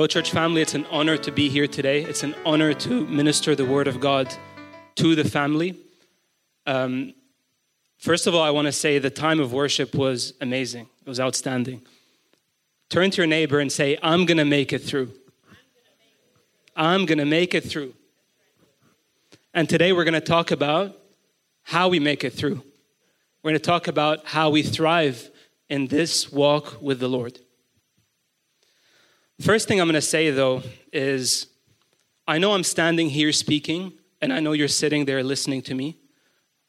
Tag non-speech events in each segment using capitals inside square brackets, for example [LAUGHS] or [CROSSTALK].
Go Church family, it's an honor to be here today. It's an honor to minister the Word of God to the family. Um, first of all, I want to say the time of worship was amazing, it was outstanding. Turn to your neighbor and say, I'm going to make it through. I'm going to make it through. And today we're going to talk about how we make it through. We're going to talk about how we thrive in this walk with the Lord. First thing I'm going to say, though, is I know I'm standing here speaking, and I know you're sitting there listening to me,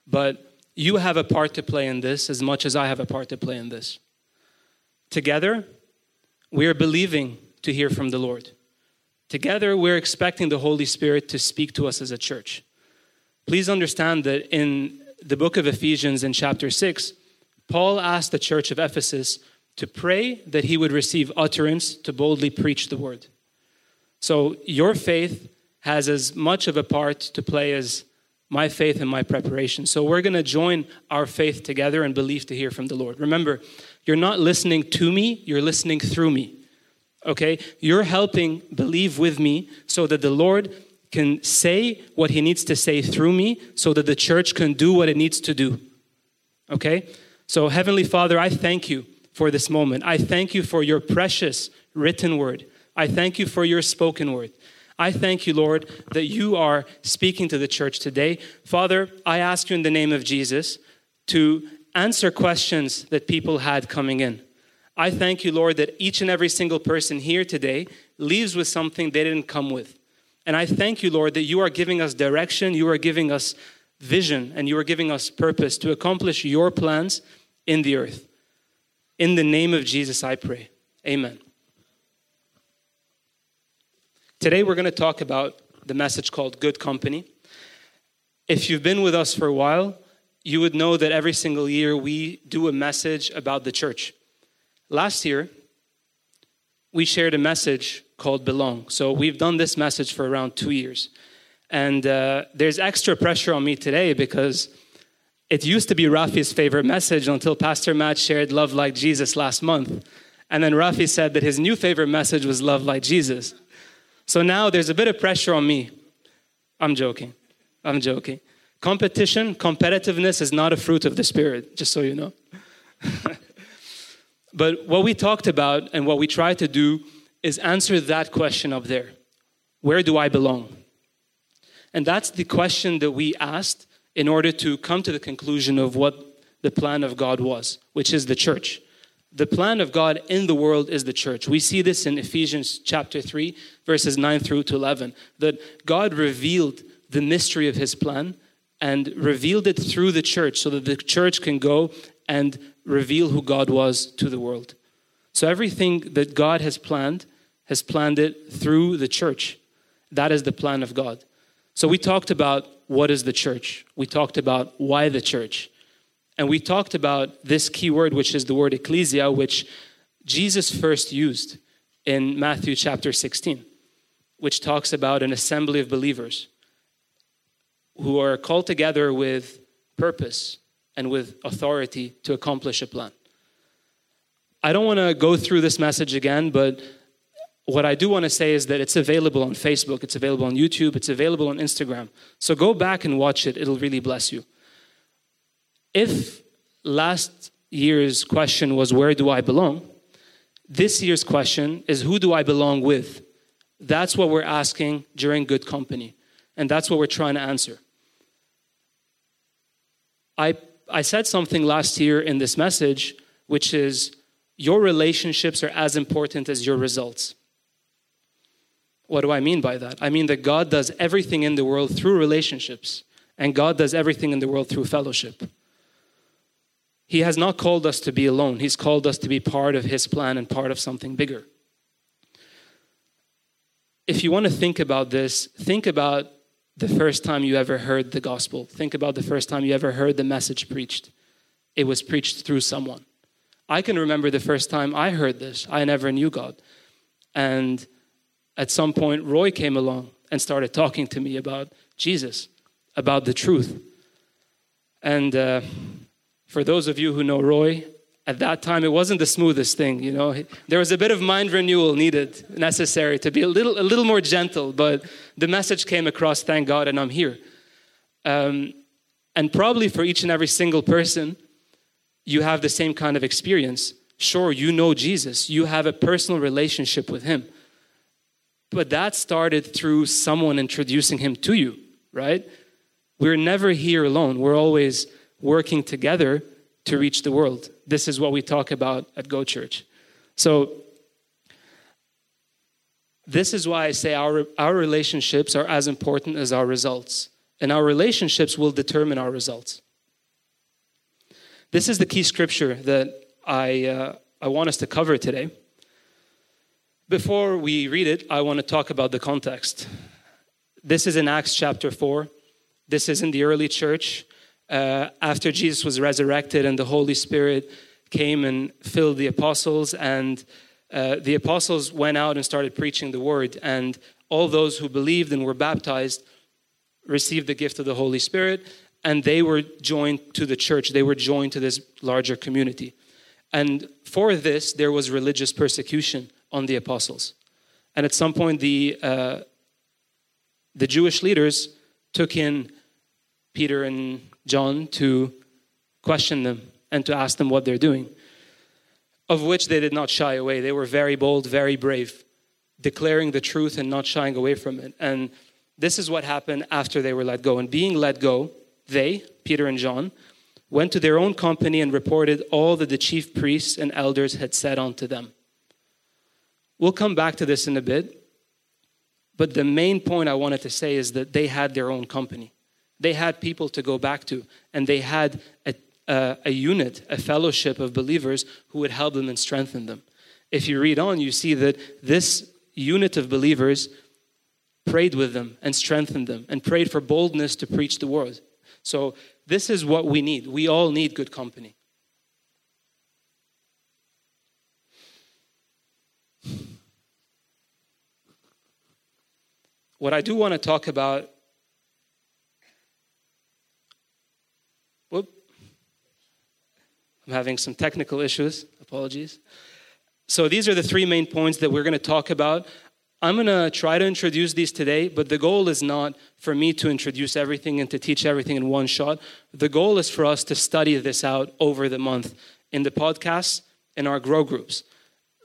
but you have a part to play in this as much as I have a part to play in this. Together, we are believing to hear from the Lord. Together, we're expecting the Holy Spirit to speak to us as a church. Please understand that in the book of Ephesians, in chapter 6, Paul asked the church of Ephesus to pray that he would receive utterance to boldly preach the word. So your faith has as much of a part to play as my faith and my preparation. So we're going to join our faith together and believe to hear from the Lord. Remember, you're not listening to me, you're listening through me. Okay? You're helping believe with me so that the Lord can say what he needs to say through me so that the church can do what it needs to do. Okay? So, Heavenly Father, I thank you for this moment. I thank you for your precious written word. I thank you for your spoken word. I thank you, Lord, that you are speaking to the church today. Father, I ask you in the name of Jesus to answer questions that people had coming in. I thank you, Lord, that each and every single person here today leaves with something they didn't come with. And I thank you, Lord, that you are giving us direction, you are giving us vision, and you are giving us purpose to accomplish your plans in the earth. In the name of Jesus, I pray. Amen. Today, we're going to talk about the message called Good Company. If you've been with us for a while, you would know that every single year we do a message about the church. Last year, we shared a message called Belong. So we've done this message for around two years. And uh, there's extra pressure on me today because it used to be Rafi's favorite message until Pastor Matt shared Love Like Jesus last month. And then Rafi said that his new favorite message was Love Like Jesus. So now there's a bit of pressure on me. I'm joking. I'm joking. Competition, competitiveness is not a fruit of the Spirit, just so you know. [LAUGHS] but what we talked about and what we try to do is answer that question up there Where do I belong? And that's the question that we asked in order to come to the conclusion of what the plan of God was, which is the church. The plan of God in the world is the church. We see this in Ephesians chapter 3, verses 9 through to 11, that God revealed the mystery of his plan and revealed it through the church so that the church can go and reveal who God was to the world. So everything that God has planned, has planned it through the church. That is the plan of God. So we talked about what is the church? We talked about why the church. And we talked about this key word, which is the word ecclesia, which Jesus first used in Matthew chapter 16, which talks about an assembly of believers who are called together with purpose and with authority to accomplish a plan. I don't want to go through this message again, but what I do want to say is that it's available on Facebook, it's available on YouTube, it's available on Instagram. So go back and watch it, it'll really bless you. If last year's question was, Where do I belong? This year's question is, Who do I belong with? That's what we're asking during good company. And that's what we're trying to answer. I, I said something last year in this message, which is, Your relationships are as important as your results. What do I mean by that? I mean that God does everything in the world through relationships, and God does everything in the world through fellowship. He has not called us to be alone, He's called us to be part of His plan and part of something bigger. If you want to think about this, think about the first time you ever heard the gospel. Think about the first time you ever heard the message preached. It was preached through someone. I can remember the first time I heard this. I never knew God. And at some point, Roy came along and started talking to me about Jesus, about the truth. And uh, for those of you who know Roy, at that time it wasn't the smoothest thing you know? There was a bit of mind renewal needed necessary to be a little a little more gentle but the message came across thank god and i'm here. Um, and probably for each and every single person you have the same kind of experience. Sure you know jesus. You have a personal relationship with him but that started through someone introducing him to you right we're never here alone we're always working together to reach the world. This is what we talk about at Go Church. So, this is why I say our, our relationships are as important as our results, and our relationships will determine our results. This is the key scripture that I, uh, I want us to cover today. Before we read it, I want to talk about the context. This is in Acts chapter 4. This is in the early church uh, after Jesus was resurrected and the Holy Spirit came and filled the apostles, and uh, the apostles went out and started preaching the word, and all those who believed and were baptized received the gift of the Holy Spirit, and they were joined to the church. They were joined to this larger community. And for this, there was religious persecution on the apostles. And at some point, the, uh, the Jewish leaders took in Peter and John to question them and to ask them what they're doing, of which they did not shy away. They were very bold, very brave, declaring the truth and not shying away from it. And this is what happened after they were let go. And being let go, they, Peter and John, went to their own company and reported all that the chief priests and elders had said unto them. We'll come back to this in a bit, but the main point I wanted to say is that they had their own company. They had people to go back to, and they had a, a, unit, a fellowship of believers who would help them and strengthen them. If you read on, you see that this unit of believers prayed with them and strengthened them and prayed for boldness to preach the word. So, this is what we need. We all need good company. What I do want to talk about I'm having some technical issues. Apologies. So, these are the three main points that we're going to talk about. I'm going to try to introduce these today, but the goal is not for me to introduce everything and to teach everything in one shot. The goal is for us to study this out over the month in the podcasts and our grow groups.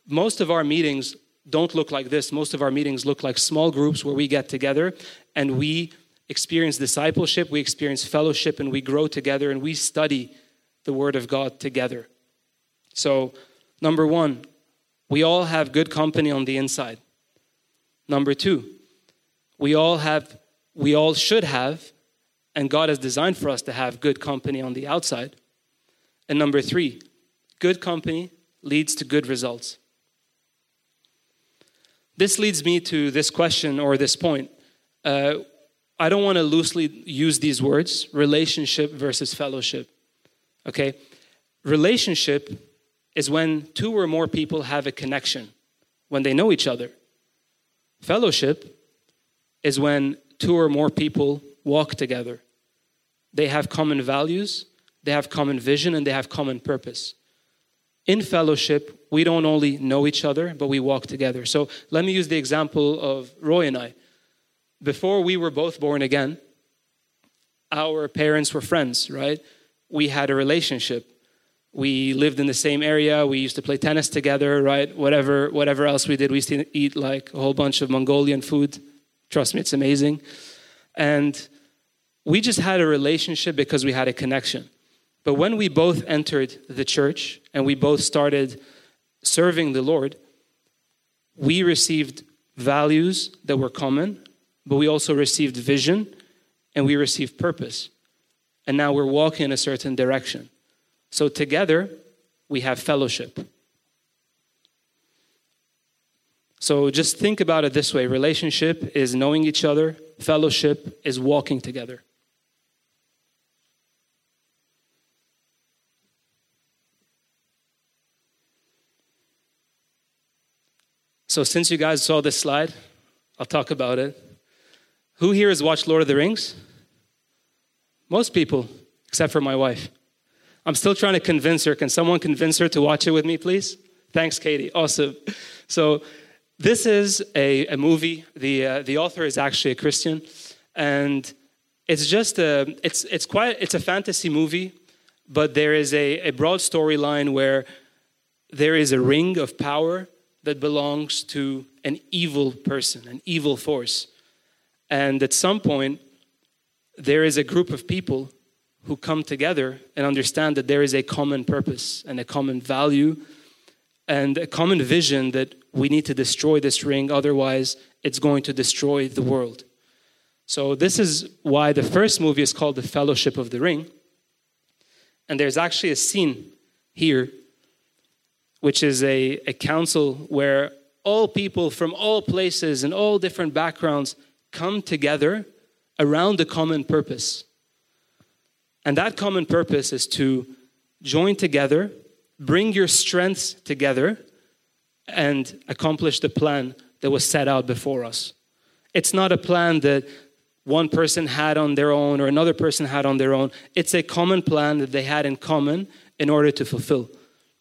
Most of our meetings don't look like this. Most of our meetings look like small groups where we get together and we experience discipleship, we experience fellowship, and we grow together and we study the Word of God together. So, number one, we all have good company on the inside. Number two, we all have, we all should have, and God has designed for us to have good company on the outside. And number three, good company leads to good results. This leads me to this question or this point. Uh, I don't want to loosely use these words relationship versus fellowship. Okay? Relationship is when two or more people have a connection, when they know each other. Fellowship is when two or more people walk together. They have common values, they have common vision, and they have common purpose. In fellowship, we don't only know each other, but we walk together. So let me use the example of Roy and I. Before we were both born again, our parents were friends, right? we had a relationship. We lived in the same area. We used to play tennis together, right? Whatever, whatever else we did, we used to eat like a whole bunch of Mongolian food. Trust me, it's amazing. And we just had a relationship because we had a connection. But when we both entered the church and we both started serving the Lord, we received values that were common, but we also received vision and we received purpose and now we're walking in a certain direction. So together, we have fellowship. So just think about it this way relationship is knowing each other, fellowship is walking together. So, since you guys saw this slide, I'll talk about it. Who here has watched Lord of the Rings? Most people, except for my wife. I'm still trying to convince her. Can someone convince her to watch it with me, please? Thanks, Katie. Awesome. So, this is a, a movie. The, uh, the author is actually a Christian. And it's just a, it's, it's quite, it's a fantasy movie, but there is a, a broad storyline where there is a ring of power that belongs to an evil person, an evil force. And at some point, there is a group of people who come together and understand that there is a common purpose and a common value and a common vision that we need to destroy this ring, otherwise, it's going to destroy the world. So, this is why the first movie is called The Fellowship of the Ring. And there's actually a scene here, which is a, a council where all people from all places and all different backgrounds come together around a common purpose. And that common purpose is to join together, bring your strengths together, and accomplish the plan that was set out before us. It's not a plan that one person had on their own or another person had on their own. It's a common plan that they had in common in order to fulfill.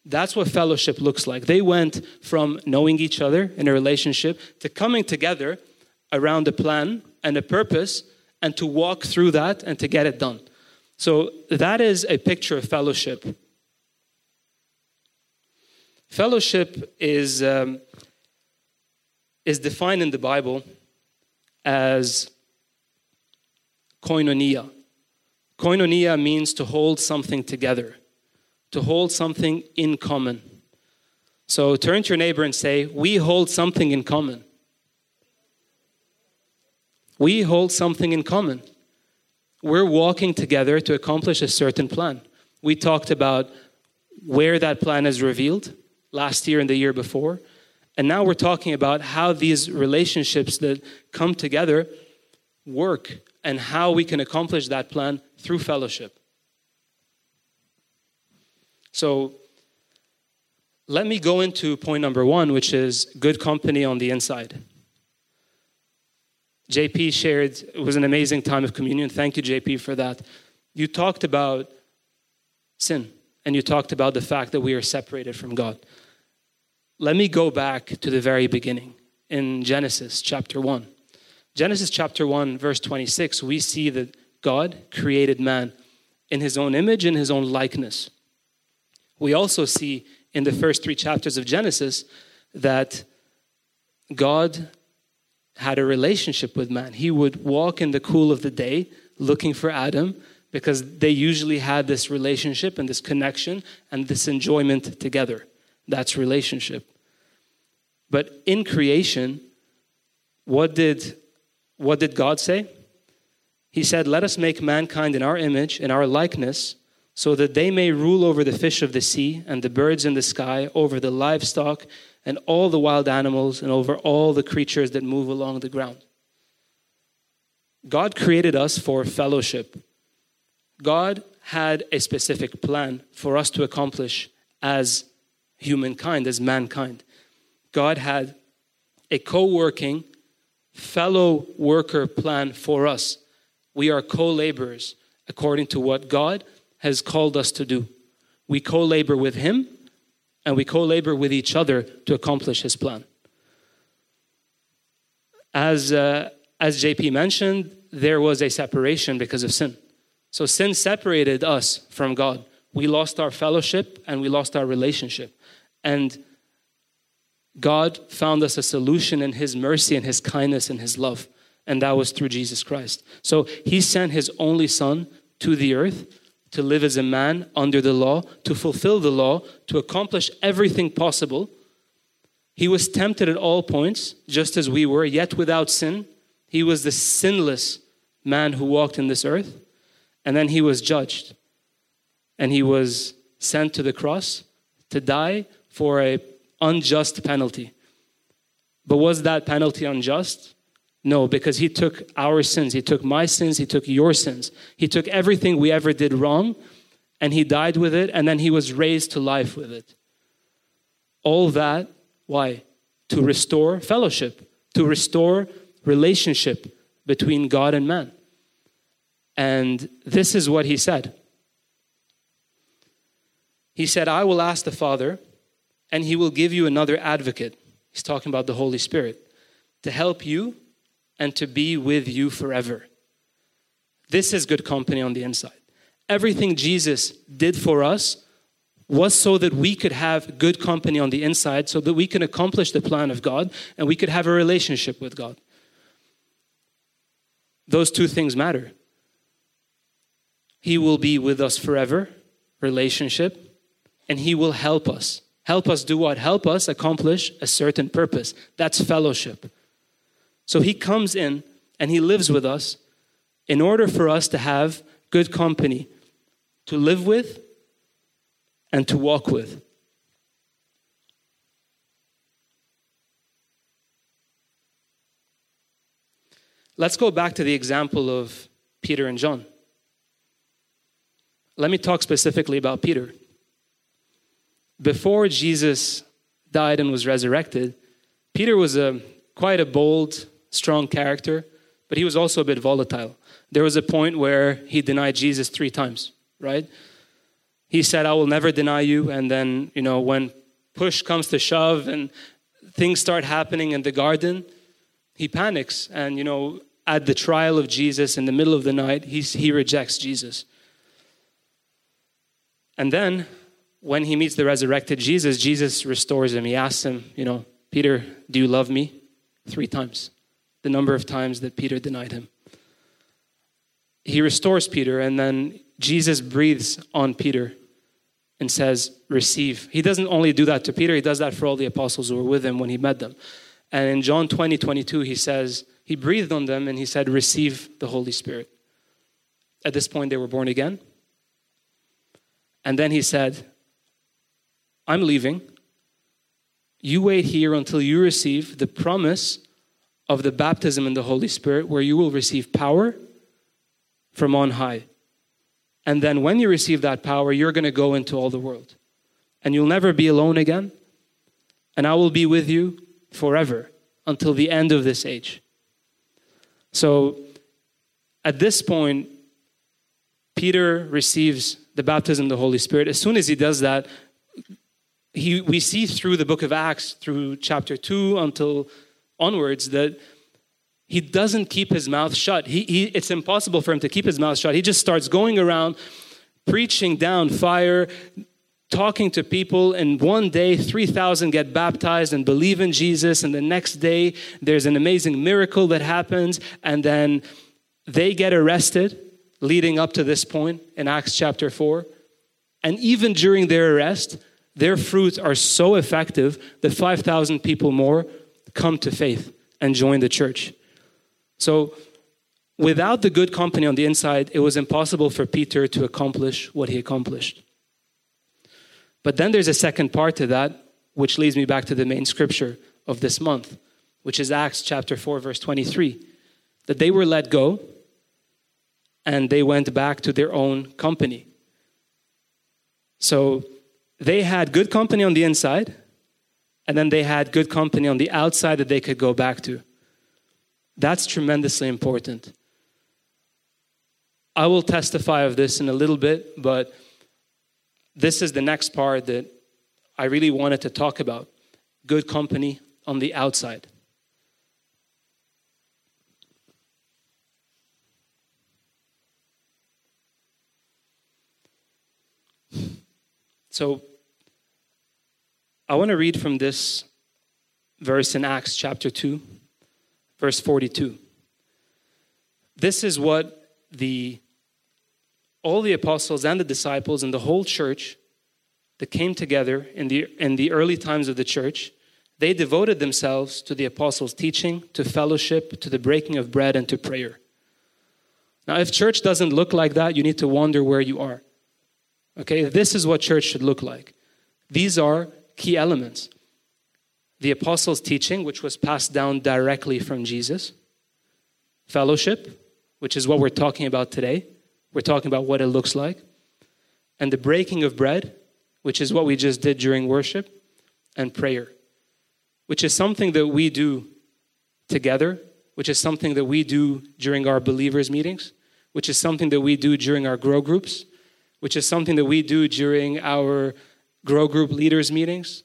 That's what fellowship looks like. They went from knowing each other in a relationship to coming together around a plan and a purpose and to walk through that and to get it done. So that is a picture of fellowship. Fellowship is, um, is defined in the Bible as koinonia. Koinonia means to hold something together, to hold something in common. So turn to your neighbor and say, We hold something in common. We hold something in common we're walking together to accomplish a certain plan. We talked about where that plan is revealed last year and the year before. And now we're talking about how these relationships that come together work and how we can accomplish that plan through fellowship. So let me go into point number one, which is good company on the inside. JP shared, it was an amazing time of communion. Thank you, JP, for that. You talked about sin and you talked about the fact that we are separated from God. Let me go back to the very beginning in Genesis chapter 1. Genesis chapter 1, verse 26, we see that God created man in his own image, in his own likeness. We also see in the first three chapters of Genesis that God had a relationship with man. He would walk in the cool of the day looking for Adam because they usually had this relationship and this connection and this enjoyment together. That's relationship. But in creation, what did, what did God say? He said, Let us make mankind in our image, in our likeness, so that they may rule over the fish of the sea and the birds in the sky, over the livestock and all the wild animals and over all the creatures that move along the ground. God created us for fellowship. God had a specific plan for us to accomplish as humankind, as mankind. God had a co working, fellow worker plan for us. We are co laborers according to what God has called us to do. We co labor with Him and we co labor with each other to accomplish his plan. As, uh, as JP mentioned, there was a separation because of sin. So sin separated us from God. We lost our fellowship and we lost our relationship. And God found us a solution in His mercy and His kindness and His love. And that was through Jesus Christ. So He sent His only Son to the earth to live as a man under the law, to fulfill the law, to accomplish everything possible. He was tempted at all points, just as we were, yet without sin. He was the sinless man who walked in this earth. And then he was judged. And he was sent to the cross to die for a unjust penalty. But was that penalty unjust? No, because he took our sins. He took my sins. He took your sins. He took everything we ever did wrong and he died with it and then he was raised to life with it. All that, why? To restore fellowship, to restore relationship between God and man. And this is what he said He said, I will ask the Father, and he will give you another advocate. He's talking about the Holy Spirit to help you and to be with you forever. This is good company on the inside. Everything Jesus did for us was so that we could have good company on the inside, so that we can accomplish the plan of God and we could have a relationship with God. Those two things matter. He will be with us forever, relationship, and He will help us. Help us do what? Help us accomplish a certain purpose. That's fellowship. So He comes in and He lives with us in order for us to have good company to live with and to walk with. Let's go back to the example of Peter and John. Let me talk specifically about Peter. Before Jesus died and was resurrected, Peter was a quite a bold, strong character, but he was also a bit volatile. There was a point where he denied Jesus 3 times, right? He said, I will never deny you. And then, you know, when push comes to shove and things start happening in the garden, he panics. And, you know, at the trial of Jesus in the middle of the night, he's, he rejects Jesus. And then, when he meets the resurrected Jesus, Jesus restores him. He asks him, you know, Peter, do you love me? Three times, the number of times that Peter denied him. He restores Peter, and then Jesus breathes on Peter and says, Receive. He doesn't only do that to Peter, he does that for all the apostles who were with him when he met them. And in John 20, 22, he says, He breathed on them and he said, Receive the Holy Spirit. At this point, they were born again. And then he said, I'm leaving. You wait here until you receive the promise of the baptism in the Holy Spirit, where you will receive power from on high. And then when you receive that power, you're going to go into all the world. And you'll never be alone again. And I will be with you forever until the end of this age. So at this point, Peter receives the baptism of the Holy Spirit. As soon as he does that, he, we see through the book of Acts, through chapter 2 until onwards, that he doesn't keep his mouth shut. He, he, it's impossible for him to keep his mouth shut. He just starts going around preaching down fire, talking to people, and one day 3,000 get baptized and believe in Jesus, and the next day there's an amazing miracle that happens, and then they get arrested leading up to this point in Acts chapter 4. And even during their arrest, their fruits are so effective that 5,000 people more come to faith and join the church. So, without the good company on the inside, it was impossible for Peter to accomplish what he accomplished. But then there's a second part to that, which leads me back to the main scripture of this month, which is Acts chapter 4, verse 23. That they were let go and they went back to their own company. So they had good company on the inside, and then they had good company on the outside that they could go back to. That's tremendously important. I will testify of this in a little bit, but this is the next part that I really wanted to talk about good company on the outside. So I want to read from this verse in Acts chapter 2 verse 42. This is what the all the apostles and the disciples and the whole church that came together in the in the early times of the church, they devoted themselves to the apostles' teaching, to fellowship, to the breaking of bread and to prayer. Now, if church doesn't look like that, you need to wonder where you are. Okay, this is what church should look like. These are key elements. The apostles' teaching, which was passed down directly from Jesus, fellowship, which is what we're talking about today. We're talking about what it looks like, and the breaking of bread, which is what we just did during worship, and prayer, which is something that we do together, which is something that we do during our believers' meetings, which is something that we do during our grow groups, which is something that we do during our grow group leaders meetings.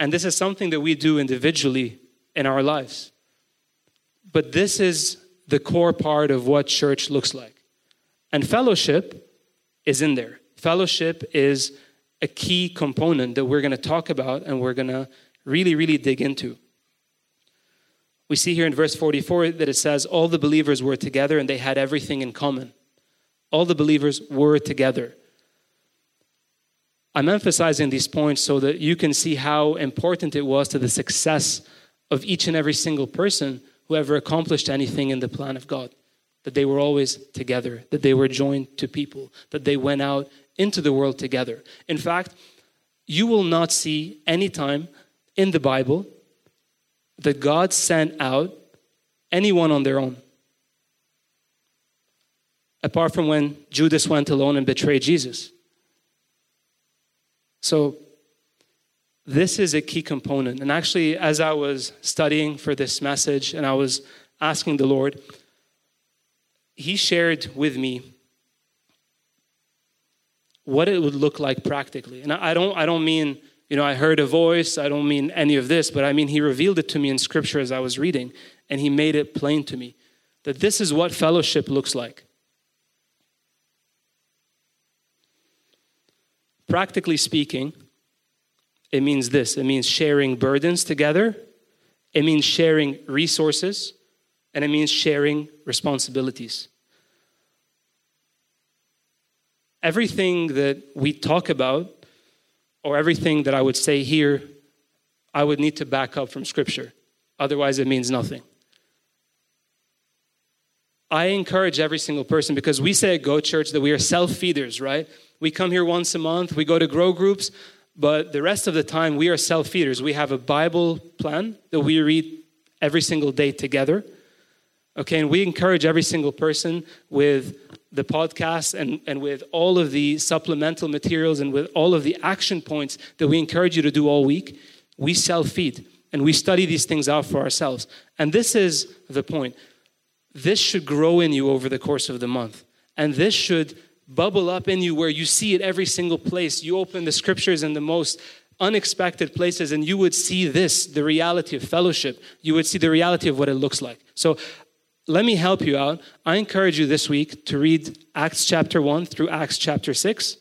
And this is something that we do individually in our lives. But this is the core part of what church looks like. And fellowship is in there. Fellowship is a key component that we're going to talk about and we're going to really, really dig into. We see here in verse 44 that it says, All the believers were together and they had everything in common. All the believers were together. I'm emphasizing these points so that you can see how important it was to the success of each and every single person who ever accomplished anything in the plan of God. That they were always together, that they were joined to people, that they went out into the world together. In fact, you will not see any time in the Bible that God sent out anyone on their own. Apart from when Judas went alone and betrayed Jesus. So, this is a key component. And actually, as I was studying for this message and I was asking the Lord, He shared with me what it would look like practically. And I don't, I don't mean, you know, I heard a voice, I don't mean any of this, but I mean, He revealed it to me in Scripture as I was reading, and He made it plain to me that this is what fellowship looks like. Practically speaking, it means this it means sharing burdens together, it means sharing resources, and it means sharing responsibilities. Everything that we talk about, or everything that I would say here, I would need to back up from Scripture. Otherwise, it means nothing. I encourage every single person because we say at Go Church that we are self feeders, right? We come here once a month, we go to grow groups, but the rest of the time, we are self feeders. We have a Bible plan that we read every single day together. Okay, and we encourage every single person with the podcast and, and with all of the supplemental materials and with all of the action points that we encourage you to do all week. We self feed and we study these things out for ourselves. And this is the point. This should grow in you over the course of the month. And this should bubble up in you where you see it every single place. You open the scriptures in the most unexpected places and you would see this the reality of fellowship. You would see the reality of what it looks like. So let me help you out. I encourage you this week to read Acts chapter 1 through Acts chapter 6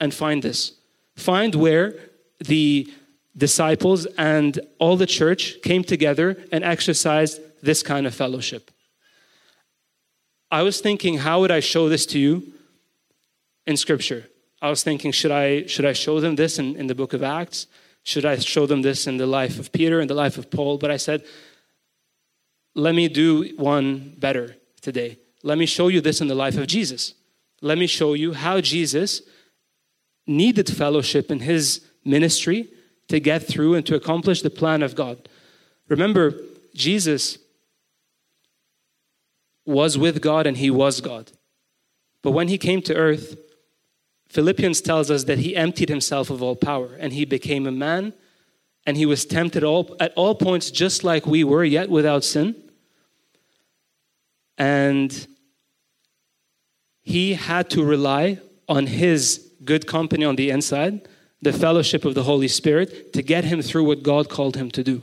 and find this. Find where the disciples and all the church came together and exercised this kind of fellowship. I was thinking, how would I show this to you? in Scripture. I was thinking, should I, should I show them this in, in the book of Acts? Should I show them this in the life of Peter and the life of Paul? But I said, let me do one better today. Let me show you this in the life of Jesus. Let me show you how Jesus needed fellowship in his ministry to get through and to accomplish the plan of God. Remember, Jesus was with God and he was God. But when he came to earth, Philippians tells us that he emptied himself of all power and he became a man and he was tempted all, at all points just like we were, yet without sin. And he had to rely on his good company on the inside, the fellowship of the Holy Spirit, to get him through what God called him to do.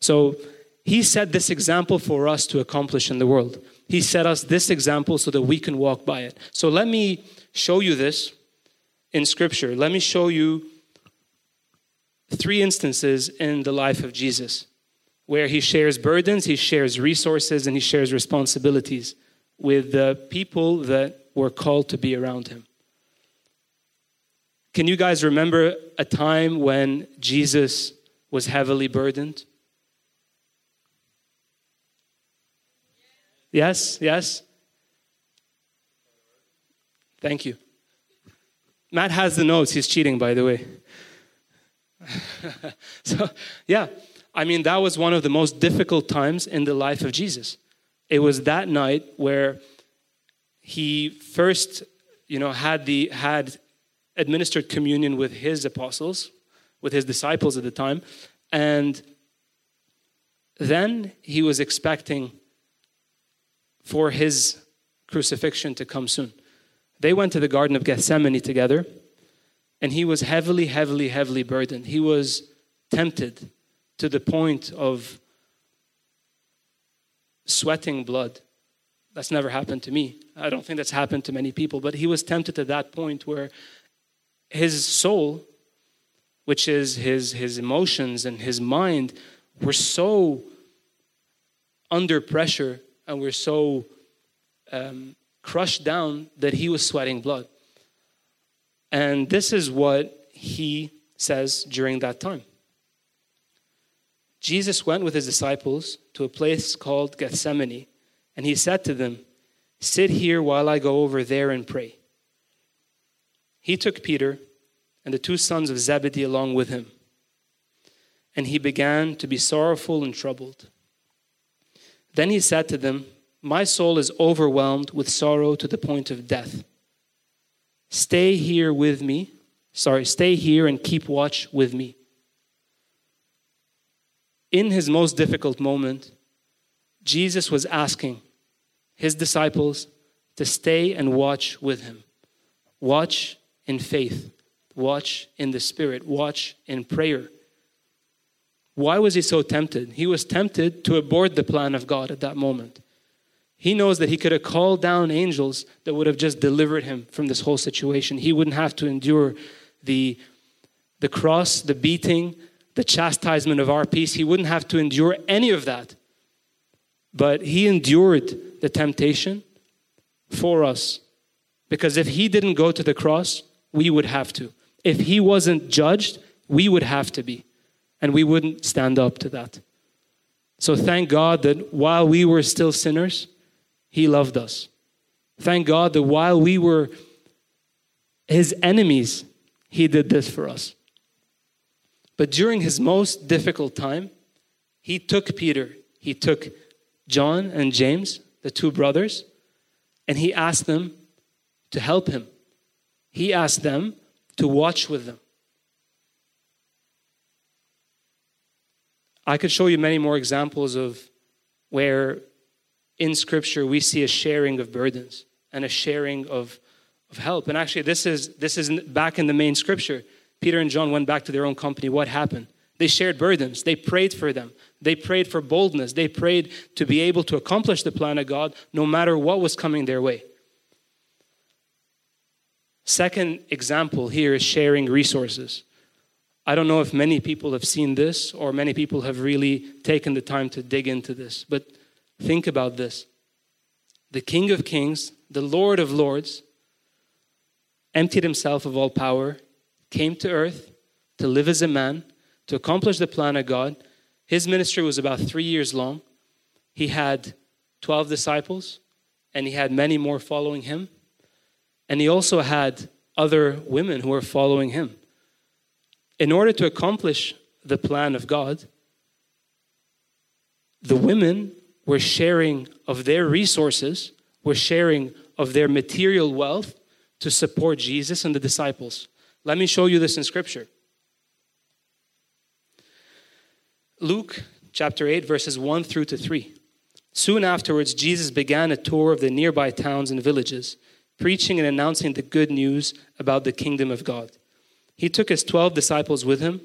So he set this example for us to accomplish in the world. He set us this example so that we can walk by it. So let me show you this in Scripture. Let me show you three instances in the life of Jesus where he shares burdens, he shares resources, and he shares responsibilities with the people that were called to be around him. Can you guys remember a time when Jesus was heavily burdened? Yes, yes. Thank you. Matt has the notes. He's cheating, by the way. [LAUGHS] so, yeah, I mean, that was one of the most difficult times in the life of Jesus. It was that night where he first, you know, had the had administered communion with his apostles, with his disciples at the time, and then he was expecting for his crucifixion to come soon. they went to the Garden of Gethsemane together, and he was heavily, heavily, heavily burdened. He was tempted to the point of sweating blood. That's never happened to me. I don't think that's happened to many people, but he was tempted to that point where his soul, which is his, his emotions and his mind, were so under pressure and we were so um, crushed down that he was sweating blood. And this is what he says during that time. Jesus went with his disciples to a place called Gethsemane, and he said to them, Sit here while I go over there and pray. He took Peter and the two sons of Zebedee along with him, and he began to be sorrowful and troubled. Then he said to them, My soul is overwhelmed with sorrow to the point of death. Stay here with me. Sorry, stay here and keep watch with me. In his most difficult moment, Jesus was asking his disciples to stay and watch with him. Watch in faith, watch in the Spirit, watch in prayer. Why was he so tempted? He was tempted to abort the plan of God at that moment. He knows that he could have called down angels that would have just delivered him from this whole situation. He wouldn't have to endure the, the cross, the beating, the chastisement of our peace. He wouldn't have to endure any of that. But he endured the temptation for us. Because if he didn't go to the cross, we would have to. If he wasn't judged, we would have to be and we wouldn't stand up to that. So thank God that while we were still sinners, He loved us. Thank God that while we were His enemies, He did this for us. But during His most difficult time, He took Peter, He took John and James, the two brothers, and He asked them to help Him. He asked them to watch with them. I could show you many more examples of where in Scripture we see a sharing of burdens and a sharing of, of help. And actually, this is, this is back in the main Scripture. Peter and John went back to their own company. What happened? They shared burdens. They prayed for them. They prayed for boldness. They prayed to be able to accomplish the plan of God no matter what was coming their way. Second example here is sharing resources. I don't know if many people have seen this or many people have really taken the time to dig into this, but think about this. The King of Kings, the Lord of Lords, emptied himself of all power, came to earth to live as a man, to accomplish the plan of God. His ministry was about three years long. He had 12 disciples, and he had many more following him. And he also had other women who were following him in order to accomplish the plan of God, the women were sharing of their resources, were sharing of their material wealth to support Jesus and the disciples. Let me show you this in Scripture. Luke chapter 8, verses 1 through to 3. Soon afterwards, Jesus began a tour of the nearby towns and villages, preaching and announcing the good news about the kingdom of God. He took his 12 disciples with him,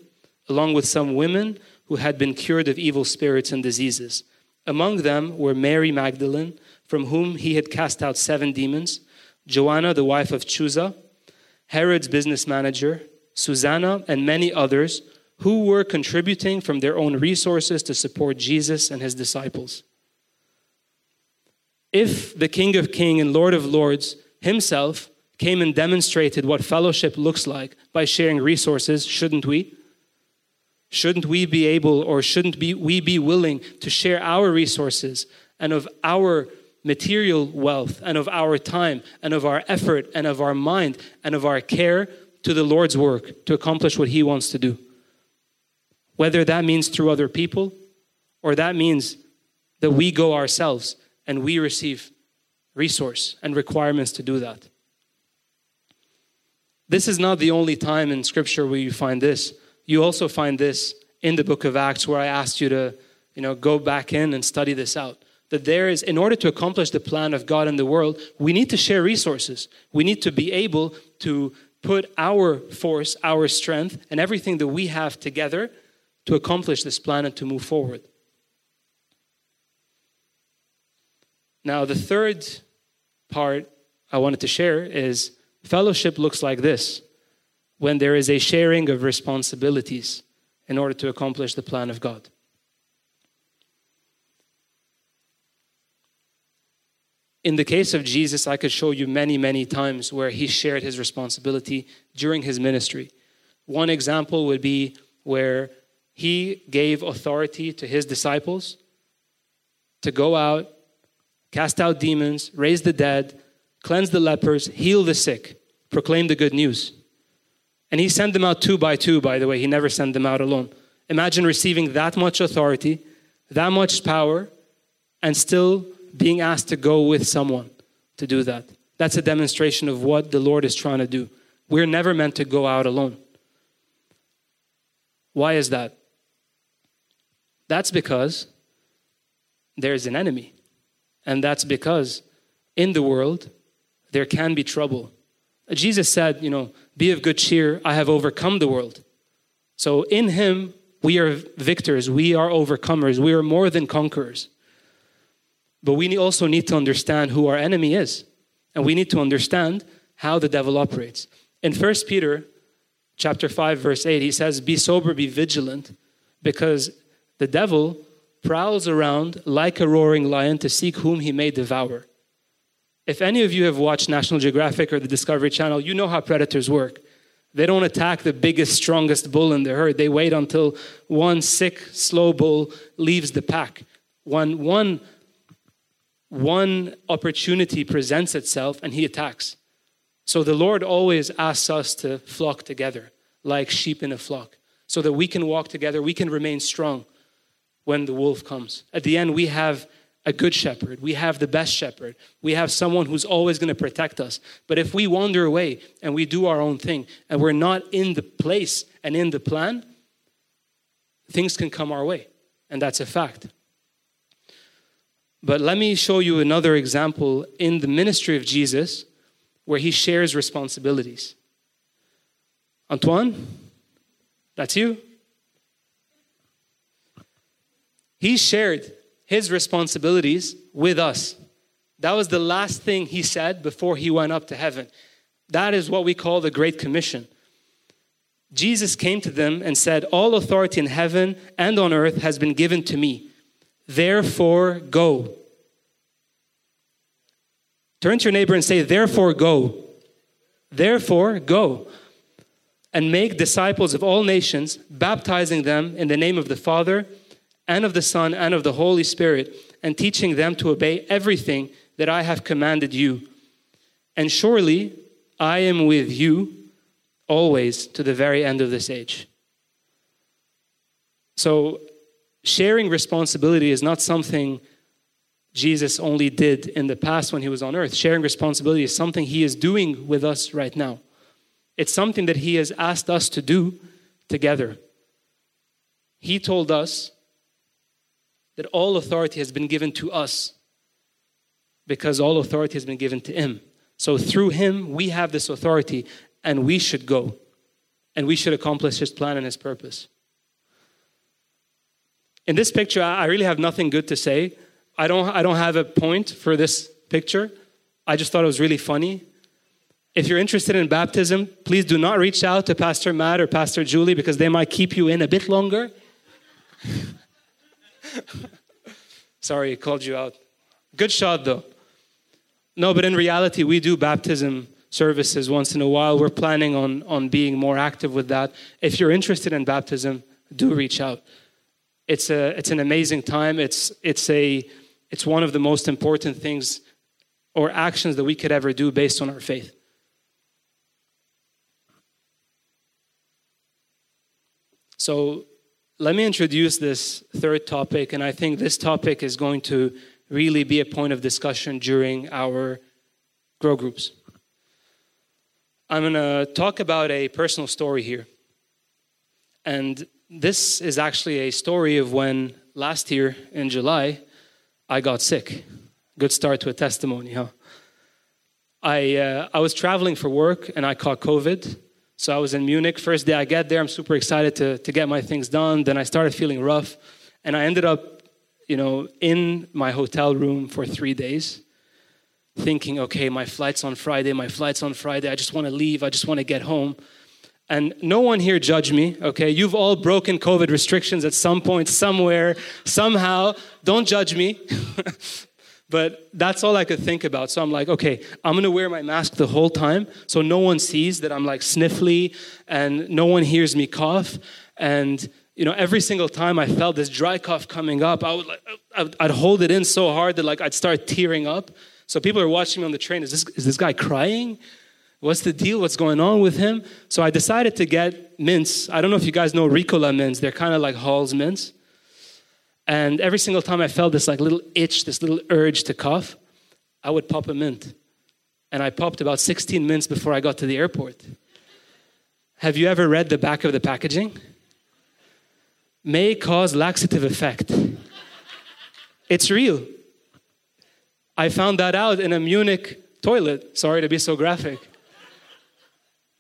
along with some women who had been cured of evil spirits and diseases. Among them were Mary Magdalene, from whom he had cast out seven demons, Joanna, the wife of Chuza, Herod's business manager, Susanna, and many others who were contributing from their own resources to support Jesus and his disciples. If the King of Kings and Lord of Lords himself came and demonstrated what fellowship looks like by sharing resources, shouldn't we? Shouldn't we be able or shouldn't be, we be willing to share our resources and of our material wealth and of our time and of our effort and of our mind and of our care to the Lord's work to accomplish what He wants to do? Whether that means through other people or that means that we go ourselves and we receive resource and requirements to do that. This is not the only time in Scripture where you find this. You also find this in the book of Acts, where I asked you to, you know, go back in and study this out. that there is, in order to accomplish the plan of God in the world, we need to share resources. We need to be able to put our force, our strength, and everything that we have together to accomplish this plan and to move forward. Now, the third part I wanted to share is fellowship looks like this when there is a sharing of responsibilities in order to accomplish the plan of God. In the case of Jesus, I could show you many, many times where he shared his responsibility during his ministry. One example would be where he gave authority to his disciples to go out, cast out demons, raise the dead, cleanse the lepers, heal the sick, proclaim the good news. And he sent them out two by two, by the way. He never sent them out alone. Imagine receiving that much authority, that much power, and still being asked to go with someone to do that. That's a demonstration of what the Lord is trying to do. We're never meant to go out alone. Why is that? That's because there's an enemy. And that's because in the world, there can be trouble. Jesus said, you know, be of good cheer, I have overcome the world. So in him, we are victors, we are overcomers, we are more than conquerors. But we also need to understand who our enemy is. And we need to understand how the devil operates. In 1 Peter chapter 5 verse 8 he says be sober be vigilant because the devil prowls around like a roaring lion to seek whom he may devour. If any of you have watched National Geographic or the Discovery Channel, you know how predators work. They don't attack the biggest, strongest bull in the herd. They wait until one sick, slow bull leaves the pack. When one one opportunity presents itself and he attacks. So the Lord always asks us to flock together like sheep in a flock so that we can walk together, we can remain strong when the wolf comes. At the end, we have a good shepherd. We have the best shepherd. We have someone who's always going to protect us. But if we wander away and we do our own thing and we're not in the place and in the plan, things can come our way. And that's a fact. But let me show you another example in the ministry of Jesus where he shares responsibilities. Antoine, that's you. He shared his responsibilities with us. That was the last thing he said before he went up to heaven. That is what we call the Great Commission. Jesus came to them and said, All authority in heaven and on earth has been given to me. Therefore, go. Turn to your neighbor and say, Therefore, go. Therefore, go. And make disciples of all nations, baptizing them in the name of the Father and of the Son and of the Holy Spirit, and teaching them to obey everything that I have commanded you. And surely I am with you always to the very end of this age. So, sharing responsibility is not something Jesus only did in the past when he was on earth. Sharing responsibility is something he is doing with us right now. It's something that he has asked us to do together. He told us that all authority has been given to us because all authority has been given to him. So through him, we have this authority and we should go and we should accomplish his plan and his purpose. In this picture, I really have nothing good to say. I don't, I don't have a point for this picture. I just thought it was really funny. If you're interested in baptism, please do not reach out to Pastor Matt or Pastor Julie because they might keep you in a bit longer. [LAUGHS] Sorry, I called you out. Good shot, though. No, but in reality, we do baptism services once in a while. We're planning on, on being more active with that. If you're interested in baptism, do reach out. It's, a, it's an amazing time. It's, it's, a, it's one of the most important things or actions that we could ever do based on our faith. So, let me introduce this third topic, and I think this topic is going to really be a point of discussion during our grow groups. I'm going to talk about a personal story here. And this is actually a story of when last year in July, I got sick. Good start to a testimony, huh? I, uh, I was traveling for work and I caught COVID. So I was in Munich. First day I get there, I'm super excited to, to get my things done. Then I started feeling rough. And I ended up, you know, in my hotel room for three days, thinking, okay, my flight's on Friday, my flight's on Friday. I just want to leave. I just want to get home. And no one here judge me, okay? You've all broken COVID restrictions at some point, somewhere, somehow. Don't judge me. [LAUGHS] but that's all I could think about. So I'm like, okay, I'm gonna wear my mask the whole time so no one sees that I'm like sniffly and no one hears me cough. And you know, every single time I felt this dry cough coming up, I would like, I'd hold it in so hard that like I'd start tearing up. So people are watching me on the train. Is this, is this guy crying? What's the deal? What's going on with him? So I decided to get mints. I don't know if you guys know Ricola mints. They're kind of like Halls mints. And every single time I felt this like little itch, this little urge to cough, I would pop a mint. And I popped about 16 mints before I got to the airport. Have you ever read the back of the packaging? May cause laxative effect. It's real. I found that out in a Munich toilet. Sorry to be so graphic.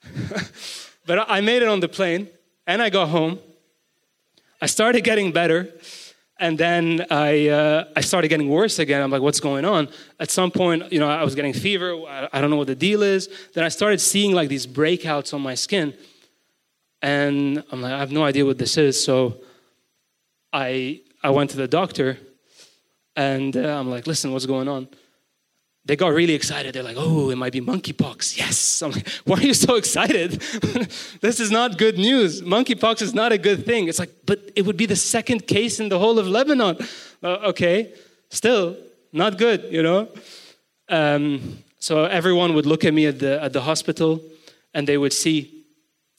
[LAUGHS] but I made it on the plane and I got home. I started getting better. And then I, uh, I started getting worse again. I'm like, what's going on? At some point, you know, I was getting fever. I don't know what the deal is. Then I started seeing like these breakouts on my skin. And I'm like, I have no idea what this is. So I, I went to the doctor and uh, I'm like, listen, what's going on? They got really excited. They're like, oh, it might be monkeypox. Yes. I'm like, [LAUGHS] why are you so excited? [LAUGHS] this is not good news. Monkeypox is not a good thing. It's like, but it would be the second case in the whole of Lebanon. Uh, okay, still not good, you know? Um, so everyone would look at me at the, at the hospital and they would see,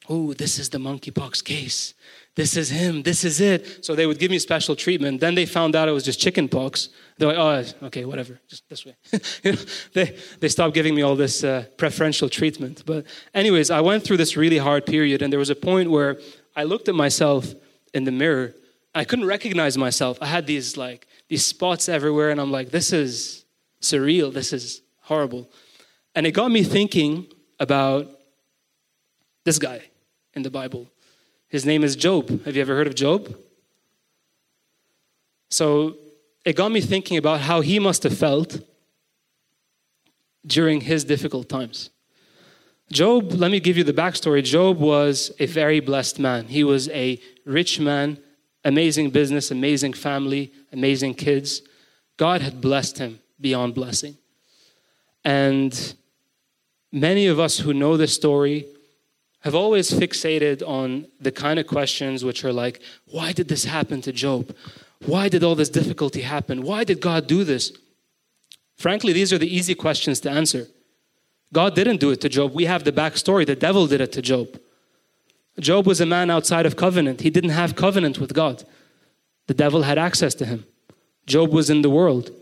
oh, this is the monkeypox case. This is him. This is it. So they would give me special treatment. Then they found out it was just chicken pox. They're like, oh, okay, whatever, just this way. you [LAUGHS] know, they, they stopped giving me all this uh, preferential treatment. But, anyways, I went through this really hard period, and there was a point where I looked at myself in the mirror. I couldn't recognize myself. I had these like these spots everywhere, and I'm like, this is surreal. This is horrible. And it got me thinking about this guy in the Bible. His name is Job. Have you ever heard of Job? So it got me thinking about how he must have felt during his difficult times. Job, let me give you the backstory. Job was a very blessed man. He was a rich man, amazing business, amazing family, amazing kids. God had blessed him beyond blessing. And many of us who know this story have always fixated on the kind of questions which are like, why did this happen to Job? Why did all this difficulty happen? Why did God do this? Frankly, these are the easy questions to answer. God didn't do it to Job. We have the backstory. The devil did it to Job. Job was a man outside of covenant. He didn't have covenant with God. The devil had access to him. Job was in the world.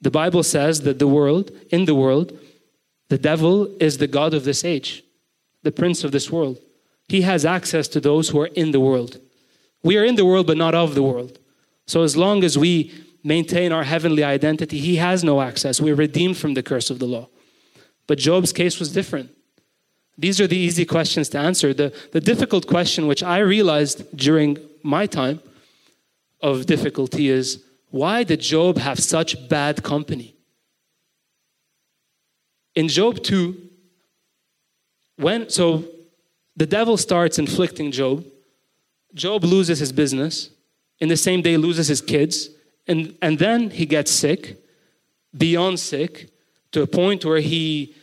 The Bible says that the world, in the world, the devil is the God of this age, the prince of this world. He has access to those who are in the world. We are in the world, but not of the world. So as long as we maintain our heavenly identity, he has no access. We're redeemed from the curse of the law. But Job's case was different. These are the easy questions to answer. The, the difficult question, which I realized during my time of difficulty, is why did Job have such bad company? In Job 2, when so the devil starts inflicting Job Job loses his business, in the same day loses his kids, and, and then he gets sick, beyond sick, to a point where he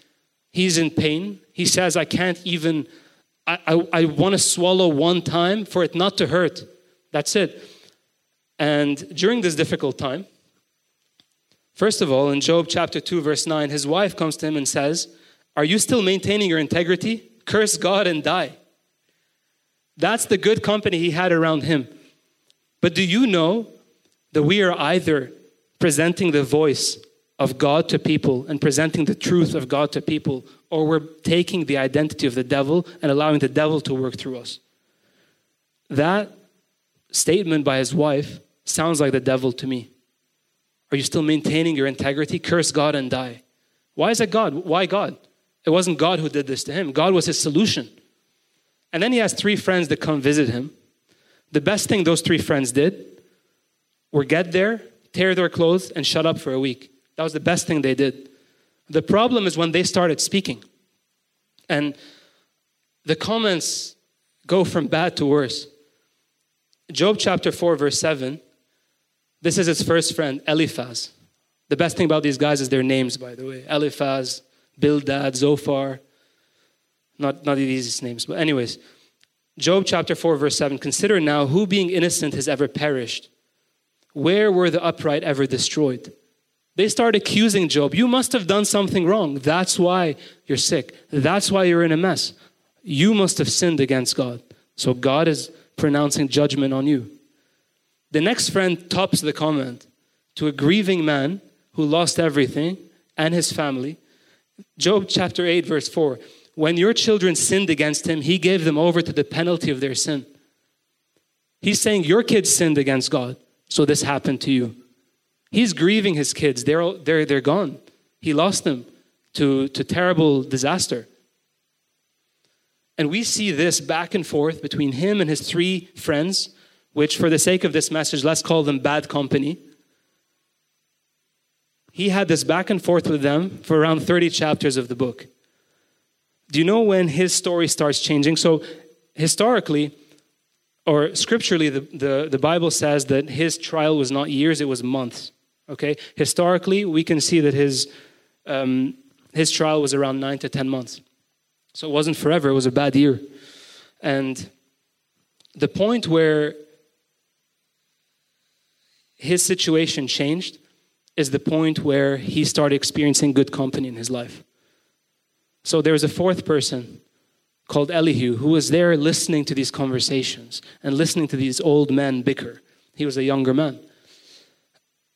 he's in pain. He says, I can't even, I, I, I want to swallow one time for it not to hurt. That's it. And during this difficult time, first of all, in Job chapter 2, verse 9, his wife comes to him and says, Are you still maintaining your integrity? Curse God and die. That's the good company he had around him. But do you know that we are either presenting the voice of God to people and presenting the truth of God to people, or we're taking the identity of the devil and allowing the devil to work through us? That statement by his wife sounds like the devil to me. Are you still maintaining your integrity? Curse God and die. Why is it God? Why God? It wasn't God who did this to him, God was his solution. And then he has three friends that come visit him. The best thing those three friends did were get there, tear their clothes, and shut up for a week. That was the best thing they did. The problem is when they started speaking. And the comments go from bad to worse. Job chapter 4, verse 7, this is his first friend, Eliphaz. The best thing about these guys is their names, by the way Eliphaz, Bildad, Zophar. Not, not the easiest names, but, anyways. Job chapter 4, verse 7 Consider now who being innocent has ever perished. Where were the upright ever destroyed? They start accusing Job. You must have done something wrong. That's why you're sick. That's why you're in a mess. You must have sinned against God. So God is pronouncing judgment on you. The next friend tops the comment to a grieving man who lost everything and his family. Job chapter 8, verse 4. When your children sinned against him, he gave them over to the penalty of their sin. He's saying your kids sinned against God, so this happened to you. He's grieving his kids. They're, they're, they're gone. He lost them to, to terrible disaster. And we see this back and forth between him and his three friends, which, for the sake of this message, let's call them bad company. He had this back and forth with them for around 30 chapters of the book. Do you know when his story starts changing? So, historically, or scripturally, the, the, the Bible says that his trial was not years, it was months. Okay, historically, we can see that his um, his trial was around nine to ten months, so it wasn't forever. It was a bad year, and the point where his situation changed is the point where he started experiencing good company in his life. So there was a fourth person called Elihu who was there listening to these conversations and listening to these old men bicker. He was a younger man.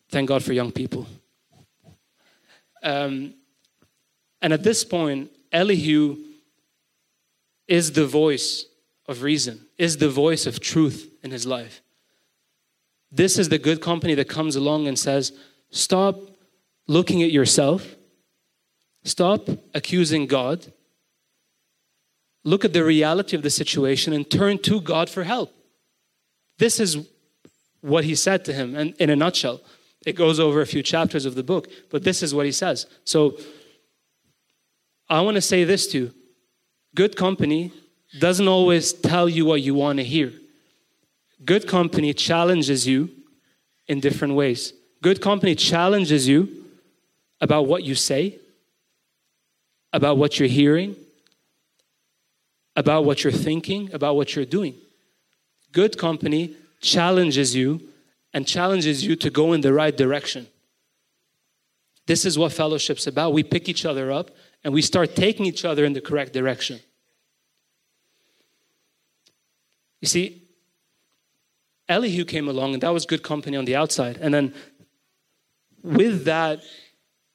Thank God for young people. Um, and at this point, Elihu is the voice of reason, is the voice of truth in his life. This is the good company that comes along and says, Stop looking at yourself, stop accusing God, look at the reality of the situation, and turn to God for help. This is what he said to him, and in a nutshell. It goes over a few chapters of the book, but this is what he says. So I want to say this to you good company doesn't always tell you what you want to hear. Good company challenges you in different ways. Good company challenges you about what you say, about what you're hearing, about what you're thinking, about what you're doing. Good company challenges you and challenges you to go in the right direction. This is what fellowship's about. We pick each other up and we start taking each other in the correct direction. You see, Elihu came along, and that was good company on the outside. And then, with that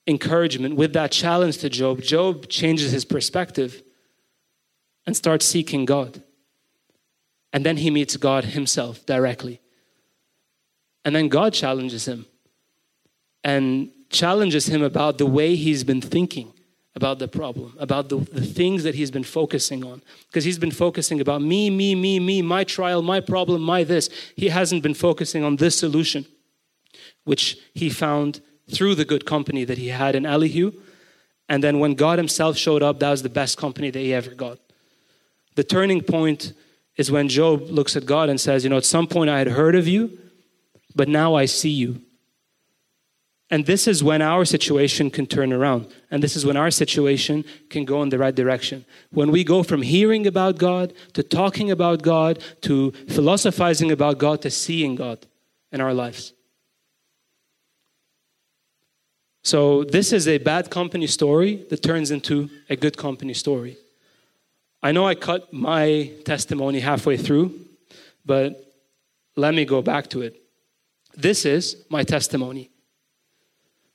encouragement, with that challenge to Job, Job changes his perspective and starts seeking God. And then he meets God himself directly. And then God challenges him and challenges him about the way he's been thinking about the problem, about the, the things that he's been focusing on. Because he's been focusing about me, me, me, me, my trial, my problem, my this. He hasn't been focusing on this solution, which he found through the good company that he had in Elihu. And then when God himself showed up, that was the best company that he ever got. The turning point is when Job looks at God and says, You know, at some point I had heard of you, but now I see you. And this is when our situation can turn around. And this is when our situation can go in the right direction. When we go from hearing about God to talking about God to philosophizing about God to seeing God in our lives. So, this is a bad company story that turns into a good company story. I know I cut my testimony halfway through, but let me go back to it. This is my testimony.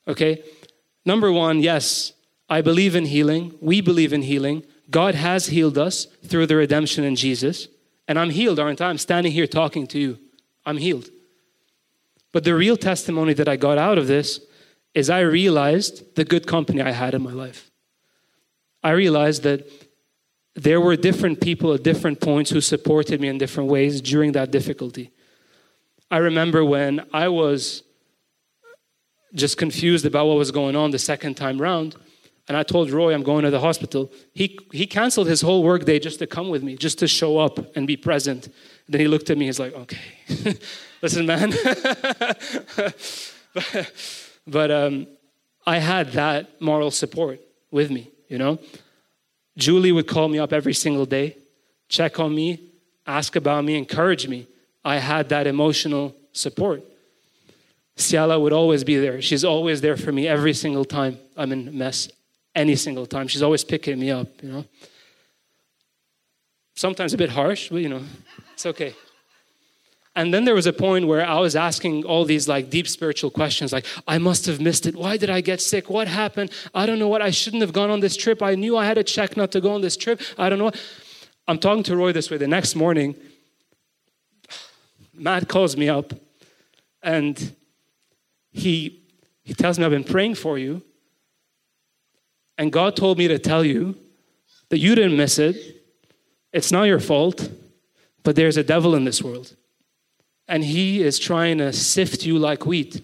Okay? Number one, yes, I believe in healing. We believe in healing. God has healed us through the redemption in Jesus. And I'm healed, aren't I? I'm standing here talking to you. I'm healed. But the real testimony that I got out of this is I realized the good company I had in my life. I realized that there were different people at different points who supported me in different ways during that difficulty. I remember when I was just confused about what was going on the second time round, and I told Roy I'm going to the hospital. He, he canceled his whole workday just to come with me, just to show up and be present. Then he looked at me, he's like, okay, [LAUGHS] listen, man. [LAUGHS] but, um, I had that moral support with me, you know? Julie would call me up every single day, check on me, ask about me, encourage me. I had that emotional support. Ciala would always be there. She's always there for me every single time I'm in a mess, any single time. She's always picking me up, you know. Sometimes a bit harsh, but you know, it's okay. And then there was a point where I was asking all these like deep spiritual questions like, I must have missed it. Why did I get sick? What happened? I don't know what. I shouldn't have gone on this trip. I knew I had a check not to go on this trip. I don't know. I'm talking to Roy this way. The next morning, Matt calls me up and he, he tells me, I've been praying for you. And God told me to tell you that you didn't miss it. It's not your fault, but there's a devil in this world and he is trying to sift you like wheat.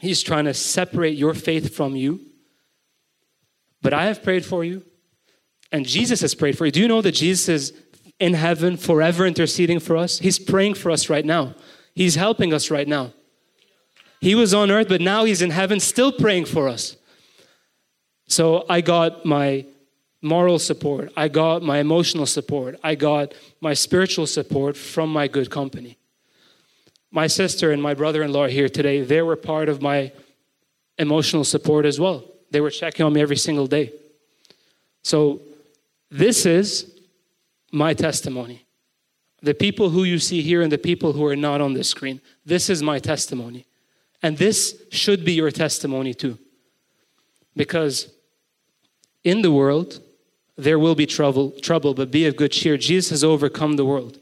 He's trying to separate your faith from you. But I have prayed for you, and Jesus has prayed for you. Do you know that Jesus is in heaven forever interceding for us? He's praying for us right now, He's helping us right now. He was on earth, but now He's in heaven still praying for us. So I got my moral support, I got my emotional support, I got my spiritual support from my good company my sister and my brother in law here today, they were part of my emotional support as well. They were checking on me every single day. So, this is my testimony. The people who you see here and the people who are not on the screen, this is my testimony. And this should be your testimony too. Because in the world, there will be trouble, trouble, but be of good cheer. Jesus has overcome the world.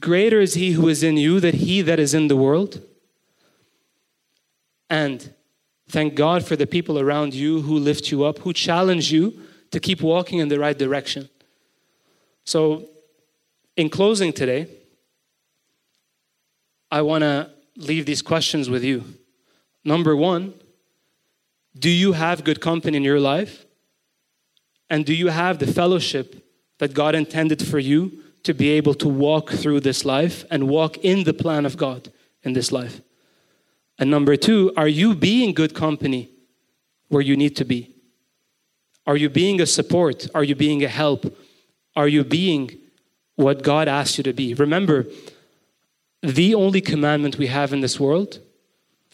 Greater is he who is in you than he that is in the world. And thank God for the people around you who lift you up, who challenge you to keep walking in the right direction. So, in closing today, I want to leave these questions with you. Number one, do you have good company in your life? And do you have the fellowship that God intended for you to be able to walk through this life and walk in the plan of God in this life? And number two, are you being good company where you need to be? Are you being a support? Are you being a help? Are you being what God asked you to be? Remember, the only commandment we have in this world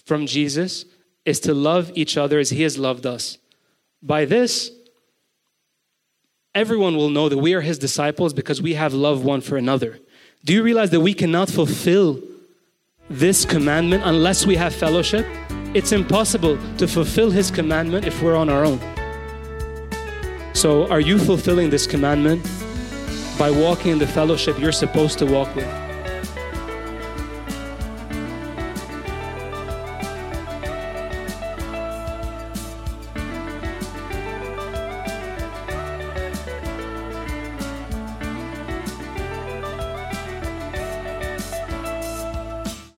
from Jesus is to love each other as He has loved us. By this, everyone will know that we are his disciples because we have love one for another. Do you realize that we cannot fulfill this commandment unless we have fellowship? It's impossible to fulfill his commandment if we're on our own. So, are you fulfilling this commandment by walking in the fellowship you're supposed to walk with?